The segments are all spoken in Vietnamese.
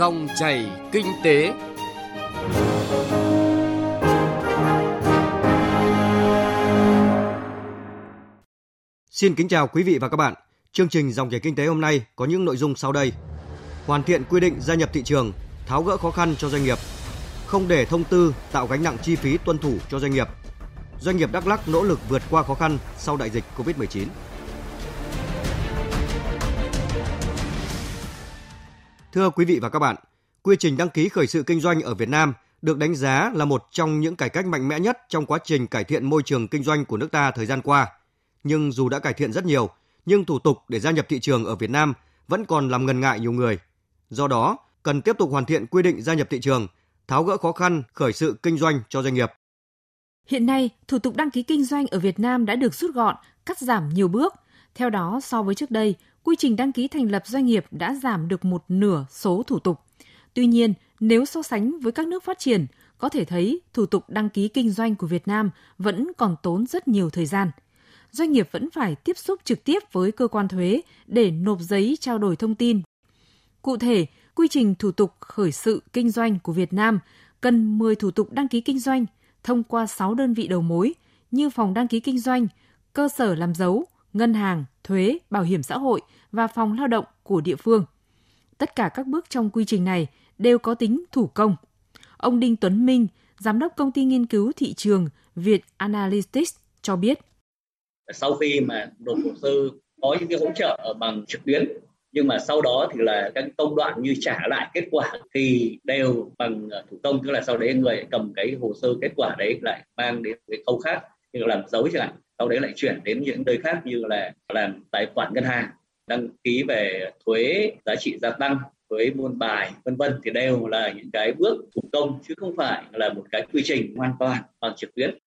Dòng chảy kinh tế. Xin kính chào quý vị và các bạn. Chương trình Dòng chảy kinh tế hôm nay có những nội dung sau đây. Hoàn thiện quy định gia nhập thị trường, tháo gỡ khó khăn cho doanh nghiệp. Không để thông tư tạo gánh nặng chi phí tuân thủ cho doanh nghiệp. Doanh nghiệp Đắk Lắk nỗ lực vượt qua khó khăn sau đại dịch Covid-19. Thưa quý vị và các bạn, quy trình đăng ký khởi sự kinh doanh ở Việt Nam được đánh giá là một trong những cải cách mạnh mẽ nhất trong quá trình cải thiện môi trường kinh doanh của nước ta thời gian qua. Nhưng dù đã cải thiện rất nhiều, nhưng thủ tục để gia nhập thị trường ở Việt Nam vẫn còn làm ngần ngại nhiều người. Do đó, cần tiếp tục hoàn thiện quy định gia nhập thị trường, tháo gỡ khó khăn khởi sự kinh doanh cho doanh nghiệp. Hiện nay, thủ tục đăng ký kinh doanh ở Việt Nam đã được rút gọn, cắt giảm nhiều bước. Theo đó, so với trước đây, quy trình đăng ký thành lập doanh nghiệp đã giảm được một nửa số thủ tục. Tuy nhiên, nếu so sánh với các nước phát triển, có thể thấy thủ tục đăng ký kinh doanh của Việt Nam vẫn còn tốn rất nhiều thời gian. Doanh nghiệp vẫn phải tiếp xúc trực tiếp với cơ quan thuế để nộp giấy trao đổi thông tin. Cụ thể, quy trình thủ tục khởi sự kinh doanh của Việt Nam cần 10 thủ tục đăng ký kinh doanh thông qua 6 đơn vị đầu mối như phòng đăng ký kinh doanh, cơ sở làm dấu, ngân hàng, thuế, bảo hiểm xã hội và phòng lao động của địa phương. Tất cả các bước trong quy trình này đều có tính thủ công. Ông Đinh Tuấn Minh, giám đốc công ty nghiên cứu thị trường Việt Analytics cho biết. Sau khi mà nộp hồ sơ có những cái hỗ trợ bằng trực tuyến nhưng mà sau đó thì là các công đoạn như trả lại kết quả thì đều bằng thủ công tức là sau đấy người cầm cái hồ sơ kết quả đấy lại mang đến cái khâu khác như là làm dấu chẳng hạn sau đấy lại chuyển đến những nơi khác như là làm tài khoản ngân hàng đăng ký về thuế giá trị gia tăng thuế môn bài vân vân thì đều là những cái bước thủ công chứ không phải là một cái quy trình hoàn toàn bằng trực tuyến.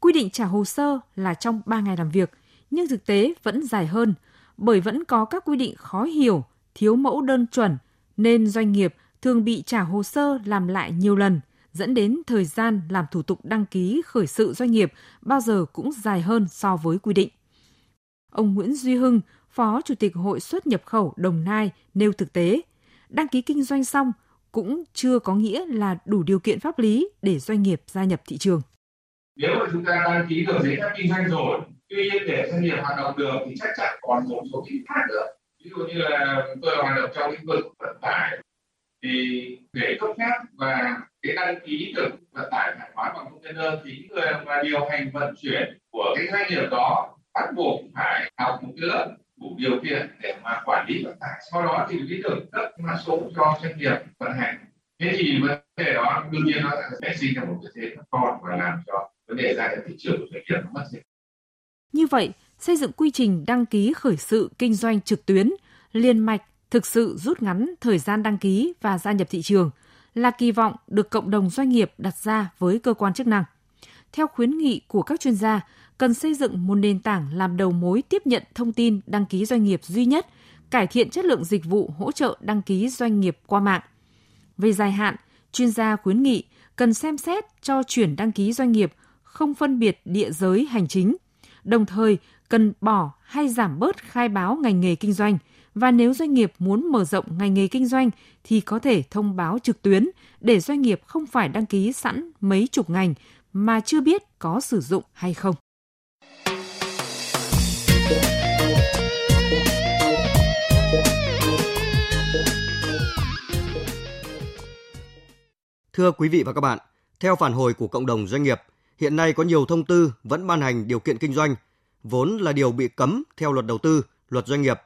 Quy định trả hồ sơ là trong 3 ngày làm việc, nhưng thực tế vẫn dài hơn bởi vẫn có các quy định khó hiểu, thiếu mẫu đơn chuẩn nên doanh nghiệp thường bị trả hồ sơ làm lại nhiều lần, dẫn đến thời gian làm thủ tục đăng ký khởi sự doanh nghiệp bao giờ cũng dài hơn so với quy định. Ông Nguyễn Duy Hưng, Phó Chủ tịch Hội xuất nhập khẩu Đồng Nai nêu thực tế, đăng ký kinh doanh xong cũng chưa có nghĩa là đủ điều kiện pháp lý để doanh nghiệp gia nhập thị trường. Nếu mà chúng ta đăng ký được giấy phép kinh doanh rồi, tuy nhiên để doanh nghiệp hoạt động được thì chắc chắn còn một số cái khác nữa. Ví dụ như là tôi hoạt động trong lĩnh vực vận tải thì để cấp phép và cái đăng ký được vận tải hàng hóa bằng container thì người mà điều hành vận chuyển của cái doanh nghiệp đó bắt buộc phải học một cái lớp đủ điều kiện để mà quản lý vận tải. Sau đó thì mới được cấp mã số cho doanh nghiệp vận hành. Thế thì vấn đề đó đương nhiên nó sẽ sinh ra một cái thế còn và làm cho vấn đề ra nhập thị trường của doanh nghiệp nó mất dịch như vậy, xây dựng quy trình đăng ký khởi sự kinh doanh trực tuyến, liên mạch thực sự rút ngắn thời gian đăng ký và gia nhập thị trường là kỳ vọng được cộng đồng doanh nghiệp đặt ra với cơ quan chức năng. Theo khuyến nghị của các chuyên gia, cần xây dựng một nền tảng làm đầu mối tiếp nhận thông tin đăng ký doanh nghiệp duy nhất, cải thiện chất lượng dịch vụ hỗ trợ đăng ký doanh nghiệp qua mạng. Về dài hạn, chuyên gia khuyến nghị cần xem xét cho chuyển đăng ký doanh nghiệp không phân biệt địa giới hành chính, đồng thời cần bỏ hay giảm bớt khai báo ngành nghề kinh doanh và nếu doanh nghiệp muốn mở rộng ngành nghề kinh doanh thì có thể thông báo trực tuyến để doanh nghiệp không phải đăng ký sẵn mấy chục ngành mà chưa biết có sử dụng hay không. Thưa quý vị và các bạn, theo phản hồi của cộng đồng doanh nghiệp, hiện nay có nhiều thông tư vẫn ban hành điều kiện kinh doanh, vốn là điều bị cấm theo luật đầu tư, luật doanh nghiệp.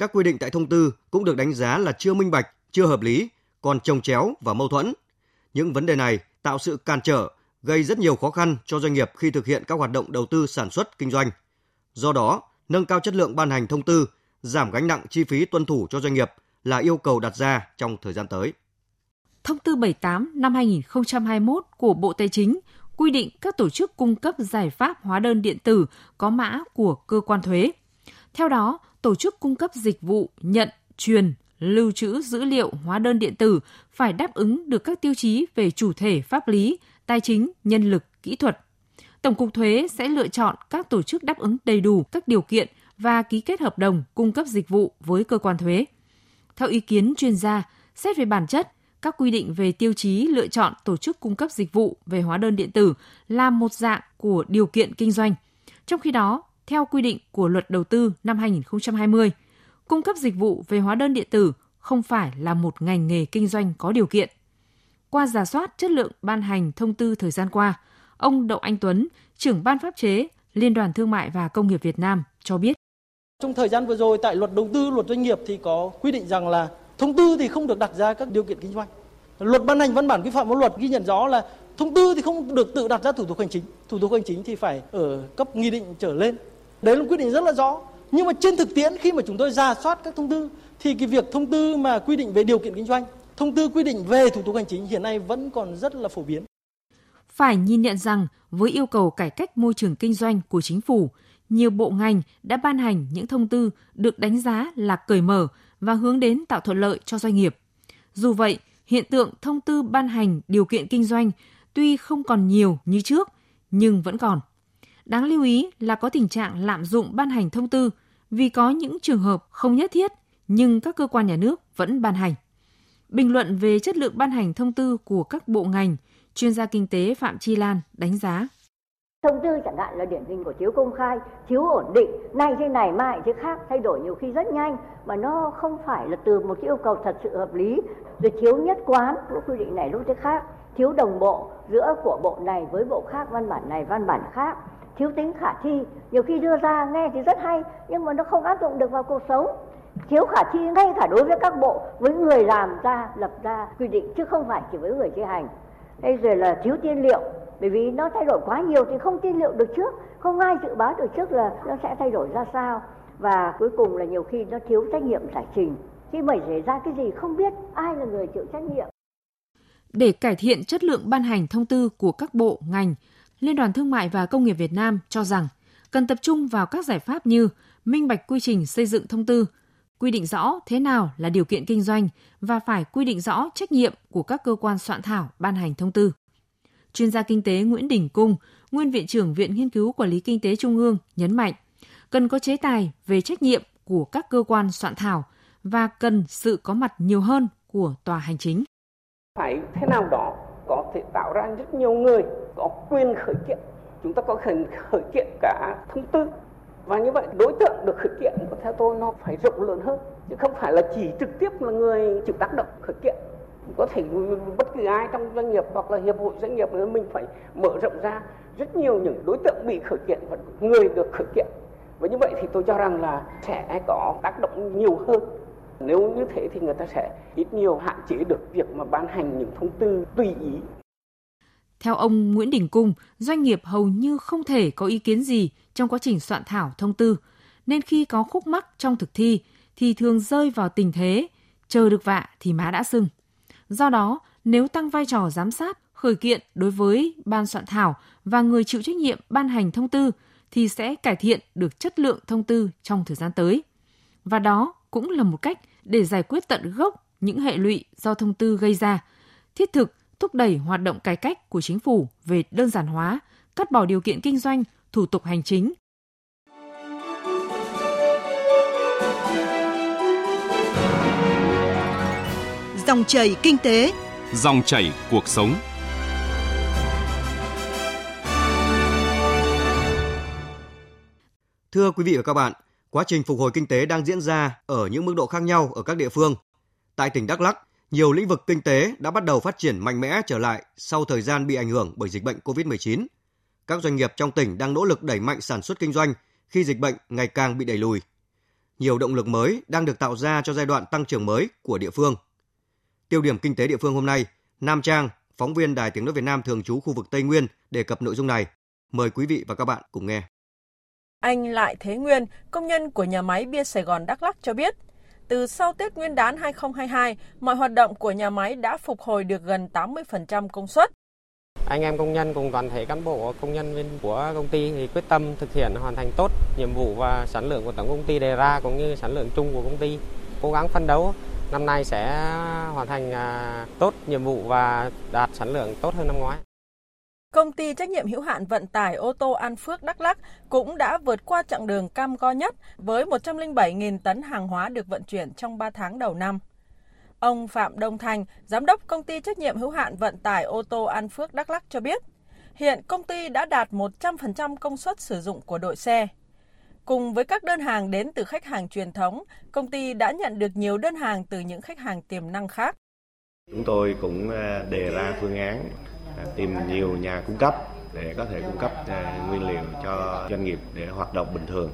Các quy định tại thông tư cũng được đánh giá là chưa minh bạch, chưa hợp lý, còn trồng chéo và mâu thuẫn. Những vấn đề này tạo sự cản trở, gây rất nhiều khó khăn cho doanh nghiệp khi thực hiện các hoạt động đầu tư sản xuất kinh doanh. Do đó, nâng cao chất lượng ban hành thông tư, giảm gánh nặng chi phí tuân thủ cho doanh nghiệp là yêu cầu đặt ra trong thời gian tới. Thông tư 78 năm 2021 của Bộ Tài chính quy định các tổ chức cung cấp giải pháp hóa đơn điện tử có mã của cơ quan thuế. Theo đó, tổ chức cung cấp dịch vụ nhận, truyền, lưu trữ dữ liệu hóa đơn điện tử phải đáp ứng được các tiêu chí về chủ thể pháp lý, tài chính, nhân lực, kỹ thuật. Tổng cục thuế sẽ lựa chọn các tổ chức đáp ứng đầy đủ các điều kiện và ký kết hợp đồng cung cấp dịch vụ với cơ quan thuế. Theo ý kiến chuyên gia, Xét về bản chất, các quy định về tiêu chí lựa chọn tổ chức cung cấp dịch vụ về hóa đơn điện tử là một dạng của điều kiện kinh doanh. Trong khi đó, theo quy định của Luật Đầu tư năm 2020, cung cấp dịch vụ về hóa đơn điện tử không phải là một ngành nghề kinh doanh có điều kiện. Qua giả soát chất lượng ban hành thông tư thời gian qua, ông Đậu Anh Tuấn, trưởng ban pháp chế Liên đoàn Thương mại và Công nghiệp Việt Nam cho biết. Trong thời gian vừa rồi tại luật đầu tư, luật doanh nghiệp thì có quy định rằng là thông tư thì không được đặt ra các điều kiện kinh doanh. Luật ban hành văn bản quy phạm pháp luật ghi nhận rõ là thông tư thì không được tự đặt ra thủ tục hành chính. Thủ tục hành chính thì phải ở cấp nghị định trở lên. Đấy là quy định rất là rõ. Nhưng mà trên thực tiễn khi mà chúng tôi ra soát các thông tư thì cái việc thông tư mà quy định về điều kiện kinh doanh, thông tư quy định về thủ tục hành chính hiện nay vẫn còn rất là phổ biến. Phải nhìn nhận rằng với yêu cầu cải cách môi trường kinh doanh của chính phủ, nhiều bộ ngành đã ban hành những thông tư được đánh giá là cởi mở và hướng đến tạo thuận lợi cho doanh nghiệp. Dù vậy, hiện tượng thông tư ban hành điều kiện kinh doanh tuy không còn nhiều như trước, nhưng vẫn còn. Đáng lưu ý là có tình trạng lạm dụng ban hành thông tư vì có những trường hợp không nhất thiết nhưng các cơ quan nhà nước vẫn ban hành. Bình luận về chất lượng ban hành thông tư của các bộ ngành, chuyên gia kinh tế Phạm Chi Lan đánh giá. Thông tư chẳng hạn là điển hình của thiếu công khai, thiếu ổn định, nay thế này mai thế khác, thay đổi nhiều khi rất nhanh mà nó không phải là từ một cái yêu cầu thật sự hợp lý, rồi thiếu nhất quán, lúc quy định này lúc thế khác, thiếu đồng bộ giữa của bộ này với bộ khác, văn bản này văn bản khác, thiếu tính khả thi, nhiều khi đưa ra nghe thì rất hay nhưng mà nó không áp dụng được vào cuộc sống. Thiếu khả thi ngay cả đối với các bộ với người làm ra lập ra quy định chứ không phải chỉ với người thi hành. Đây rồi là thiếu tiên liệu bởi vì nó thay đổi quá nhiều thì không tiên liệu được trước không ai dự báo được trước là nó sẽ thay đổi ra sao. Và cuối cùng là nhiều khi nó thiếu trách nhiệm giải trình. Khi mà xảy ra cái gì không biết ai là người chịu trách nhiệm? Để cải thiện chất lượng ban hành thông tư của các bộ ngành Liên đoàn Thương mại và Công nghiệp Việt Nam cho rằng cần tập trung vào các giải pháp như minh bạch quy trình xây dựng thông tư, quy định rõ thế nào là điều kiện kinh doanh và phải quy định rõ trách nhiệm của các cơ quan soạn thảo ban hành thông tư. Chuyên gia kinh tế Nguyễn Đình Cung, nguyên viện trưởng Viện Nghiên cứu Quản lý Kinh tế Trung ương nhấn mạnh, cần có chế tài về trách nhiệm của các cơ quan soạn thảo và cần sự có mặt nhiều hơn của tòa hành chính. Phải thế nào đó có thể tạo ra rất nhiều người có quyền khởi kiện. Chúng ta có quyền khởi kiện cả thông tư. Và như vậy, đối tượng được khởi kiện của theo tôi nó phải rộng lớn hơn. Chứ không phải là chỉ trực tiếp là người chịu tác động khởi kiện. Có thể bất kỳ ai trong doanh nghiệp hoặc là hiệp hội doanh nghiệp, mình phải mở rộng ra. Rất nhiều những đối tượng bị khởi kiện và người được khởi kiện. Và như vậy thì tôi cho rằng là sẽ có tác động nhiều hơn. Nếu như thế thì người ta sẽ ít nhiều hạn chế được việc mà ban hành những thông tư tùy ý theo ông Nguyễn Đình Cung, doanh nghiệp hầu như không thể có ý kiến gì trong quá trình soạn thảo thông tư, nên khi có khúc mắc trong thực thi thì thường rơi vào tình thế chờ được vạ thì má đã sưng. Do đó, nếu tăng vai trò giám sát, khởi kiện đối với ban soạn thảo và người chịu trách nhiệm ban hành thông tư thì sẽ cải thiện được chất lượng thông tư trong thời gian tới. Và đó cũng là một cách để giải quyết tận gốc những hệ lụy do thông tư gây ra, thiết thực thúc đẩy hoạt động cải cách của chính phủ về đơn giản hóa, cắt bỏ điều kiện kinh doanh, thủ tục hành chính. Dòng chảy kinh tế, dòng chảy cuộc sống. Thưa quý vị và các bạn, quá trình phục hồi kinh tế đang diễn ra ở những mức độ khác nhau ở các địa phương. Tại tỉnh Đắk Lắk, nhiều lĩnh vực kinh tế đã bắt đầu phát triển mạnh mẽ trở lại sau thời gian bị ảnh hưởng bởi dịch bệnh COVID-19. Các doanh nghiệp trong tỉnh đang nỗ lực đẩy mạnh sản xuất kinh doanh khi dịch bệnh ngày càng bị đẩy lùi. Nhiều động lực mới đang được tạo ra cho giai đoạn tăng trưởng mới của địa phương. Tiêu điểm kinh tế địa phương hôm nay, Nam Trang, phóng viên Đài Tiếng Nói Việt Nam thường trú khu vực Tây Nguyên đề cập nội dung này. Mời quý vị và các bạn cùng nghe. Anh Lại Thế Nguyên, công nhân của nhà máy bia Sài Gòn Đắk Lắk cho biết, từ sau Tết Nguyên đán 2022, mọi hoạt động của nhà máy đã phục hồi được gần 80% công suất. Anh em công nhân cùng toàn thể cán bộ công nhân viên của công ty thì quyết tâm thực hiện hoàn thành tốt nhiệm vụ và sản lượng của tổng công ty đề ra cũng như sản lượng chung của công ty. Cố gắng phân đấu năm nay sẽ hoàn thành à, tốt nhiệm vụ và đạt sản lượng tốt hơn năm ngoái. Công ty trách nhiệm hữu hạn vận tải ô tô An Phước Đắk Lắk cũng đã vượt qua chặng đường cam go nhất với 107.000 tấn hàng hóa được vận chuyển trong 3 tháng đầu năm. Ông Phạm Đông Thành, giám đốc công ty trách nhiệm hữu hạn vận tải ô tô An Phước Đắk Lắk cho biết, hiện công ty đã đạt 100% công suất sử dụng của đội xe. Cùng với các đơn hàng đến từ khách hàng truyền thống, công ty đã nhận được nhiều đơn hàng từ những khách hàng tiềm năng khác. Chúng tôi cũng à, đề ra phương án À, tìm nhiều nhà cung cấp để có thể cung cấp à, nguyên liệu cho doanh nghiệp để hoạt động bình thường.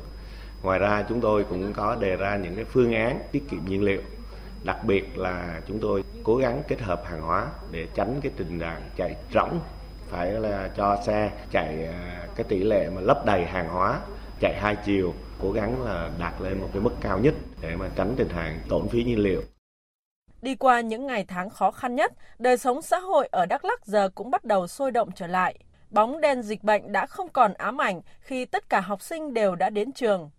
Ngoài ra, chúng tôi cũng có đề ra những cái phương án tiết kiệm nhiên liệu. Đặc biệt là chúng tôi cố gắng kết hợp hàng hóa để tránh cái tình trạng chạy rỗng phải là cho xe chạy à, cái tỷ lệ mà lấp đầy hàng hóa, chạy hai chiều, cố gắng là đạt lên một cái mức cao nhất để mà tránh tình trạng tổn phí nhiên liệu. Đi qua những ngày tháng khó khăn nhất, đời sống xã hội ở Đắk Lắk giờ cũng bắt đầu sôi động trở lại. Bóng đen dịch bệnh đã không còn ám ảnh khi tất cả học sinh đều đã đến trường.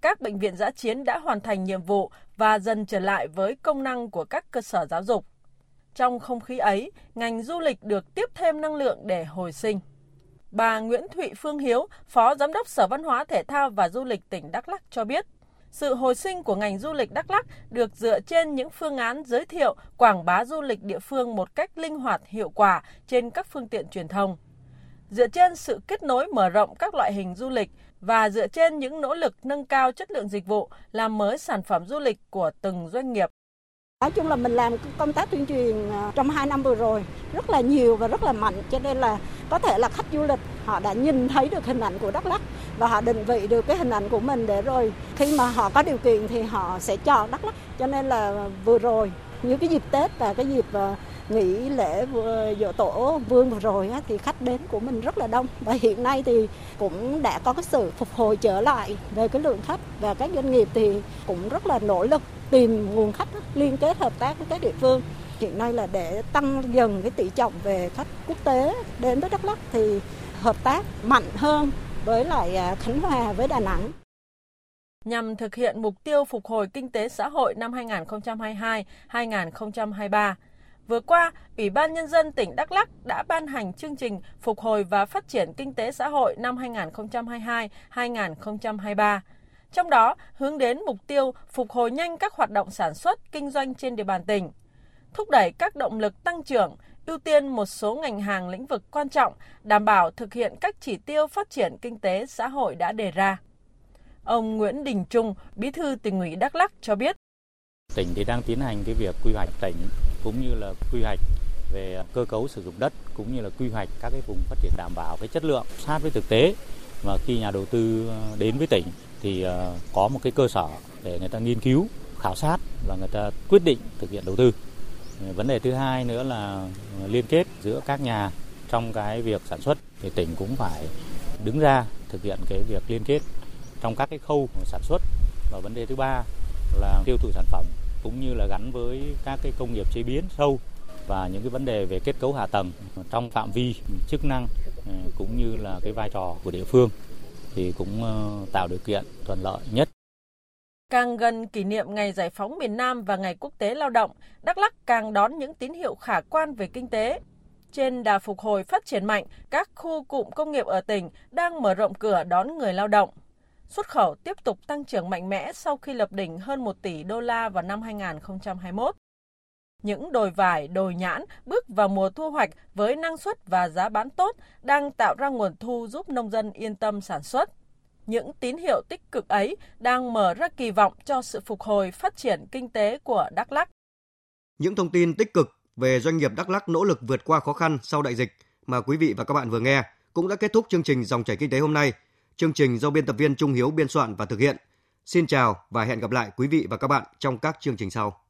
Các bệnh viện giã chiến đã hoàn thành nhiệm vụ và dần trở lại với công năng của các cơ sở giáo dục. Trong không khí ấy, ngành du lịch được tiếp thêm năng lượng để hồi sinh. Bà Nguyễn Thụy Phương Hiếu, Phó Giám đốc Sở Văn hóa Thể thao và Du lịch tỉnh Đắk Lắk cho biết, sự hồi sinh của ngành du lịch Đắk Lắk được dựa trên những phương án giới thiệu, quảng bá du lịch địa phương một cách linh hoạt, hiệu quả trên các phương tiện truyền thông. Dựa trên sự kết nối mở rộng các loại hình du lịch và dựa trên những nỗ lực nâng cao chất lượng dịch vụ, làm mới sản phẩm du lịch của từng doanh nghiệp. Nói chung là mình làm công tác tuyên truyền à, trong 2 năm vừa rồi, rất là nhiều và rất là mạnh, cho nên là có thể là khách du lịch, họ đã nhìn thấy được hình ảnh của Đắk Lắk và họ định vị được cái hình ảnh của mình để rồi khi mà họ có điều kiện thì họ sẽ chọn Đắk Lắk. Cho nên là vừa rồi, như cái dịp Tết và cái dịp à, nghỉ lễ à, dỗ tổ vương vừa rồi thì khách đến của mình rất là đông và hiện nay thì cũng đã có cái sự phục hồi trở lại về cái lượng khách và các doanh nghiệp thì cũng rất là nỗ lực tìm nguồn khách liên kết hợp tác với các địa phương hiện nay là để tăng dần cái tỷ trọng về khách quốc tế đến với Đắk Lắk thì hợp tác mạnh hơn với lại à, Khánh Hòa với Đà Nẵng. Nhằm thực hiện mục tiêu phục hồi kinh tế xã hội năm 2022-2023, Vừa qua, Ủy ban Nhân dân tỉnh Đắk Lắc đã ban hành chương trình phục hồi và phát triển kinh tế xã hội năm 2022-2023. Trong đó, hướng đến mục tiêu phục hồi nhanh các hoạt động sản xuất, kinh doanh trên địa bàn tỉnh, thúc đẩy các động lực tăng trưởng, ưu tiên một số ngành hàng lĩnh vực quan trọng, đảm bảo thực hiện các chỉ tiêu phát triển kinh tế xã hội đã đề ra. Ông Nguyễn Đình Trung, Bí thư tỉnh ủy Đắk Lắk cho biết. Tỉnh thì đang tiến hành cái việc quy hoạch tỉnh cũng như là quy hoạch về cơ cấu sử dụng đất cũng như là quy hoạch các cái vùng phát triển đảm bảo cái chất lượng sát với thực tế và khi nhà đầu tư ờ, đến với tỉnh thì ờ, có một cái cơ sở để người ta nghiên cứu, khảo sát và người ta quyết định thực hiện đầu tư. Ờ, vấn đề thứ hai nữa là liên kết giữa các nhà trong cái việc sản xuất thì tỉnh cũng phải đứng ra thực hiện cái việc liên kết trong các cái khâu sản xuất. Và vấn đề thứ ba là tiêu thụ sản phẩm cũng như là gắn với các cái công nghiệp chế biến sâu và những cái vấn đề về kết cấu hạ tầng trong phạm vi chức năng ờ, cũng như là cái vai trò của địa phương thì cũng ờ, tạo điều kiện thuận lợi nhất. Càng gần kỷ niệm Ngày Giải phóng miền Nam và Ngày Quốc tế Lao động, Đắk Lắk càng đón những tín hiệu khả quan về kinh tế. Trên đà phục hồi phát triển mạnh, các khu cụm công nghiệp ở tỉnh đang mở rộng cửa đón người lao động. Xuất khẩu tiếp tục tăng trưởng mạnh mẽ sau khi lập đỉnh hơn 1 tỷ đô la vào năm 2021. Những đồi vải, đồi nhãn bước vào mùa thu hoạch với năng suất và giá bán tốt đang tạo ra nguồn thu giúp nông dân yên tâm sản xuất. Những tín hiệu tích cực ấy đang mở ra kỳ vọng cho sự phục hồi phát triển kinh tế của Đắk Lắk. Những thông tin tích cực về doanh nghiệp Đắk Lắk nỗ lực vượt qua khó khăn sau đại dịch mà quý vị và các bạn vừa nghe cũng đã kết thúc chương trình dòng chảy kinh tế hôm nay. Chương trình do biên tập viên Trung Hiếu biên soạn và thực hiện. Xin chào và hẹn gặp lại quý vị và các bạn trong các chương trình sau.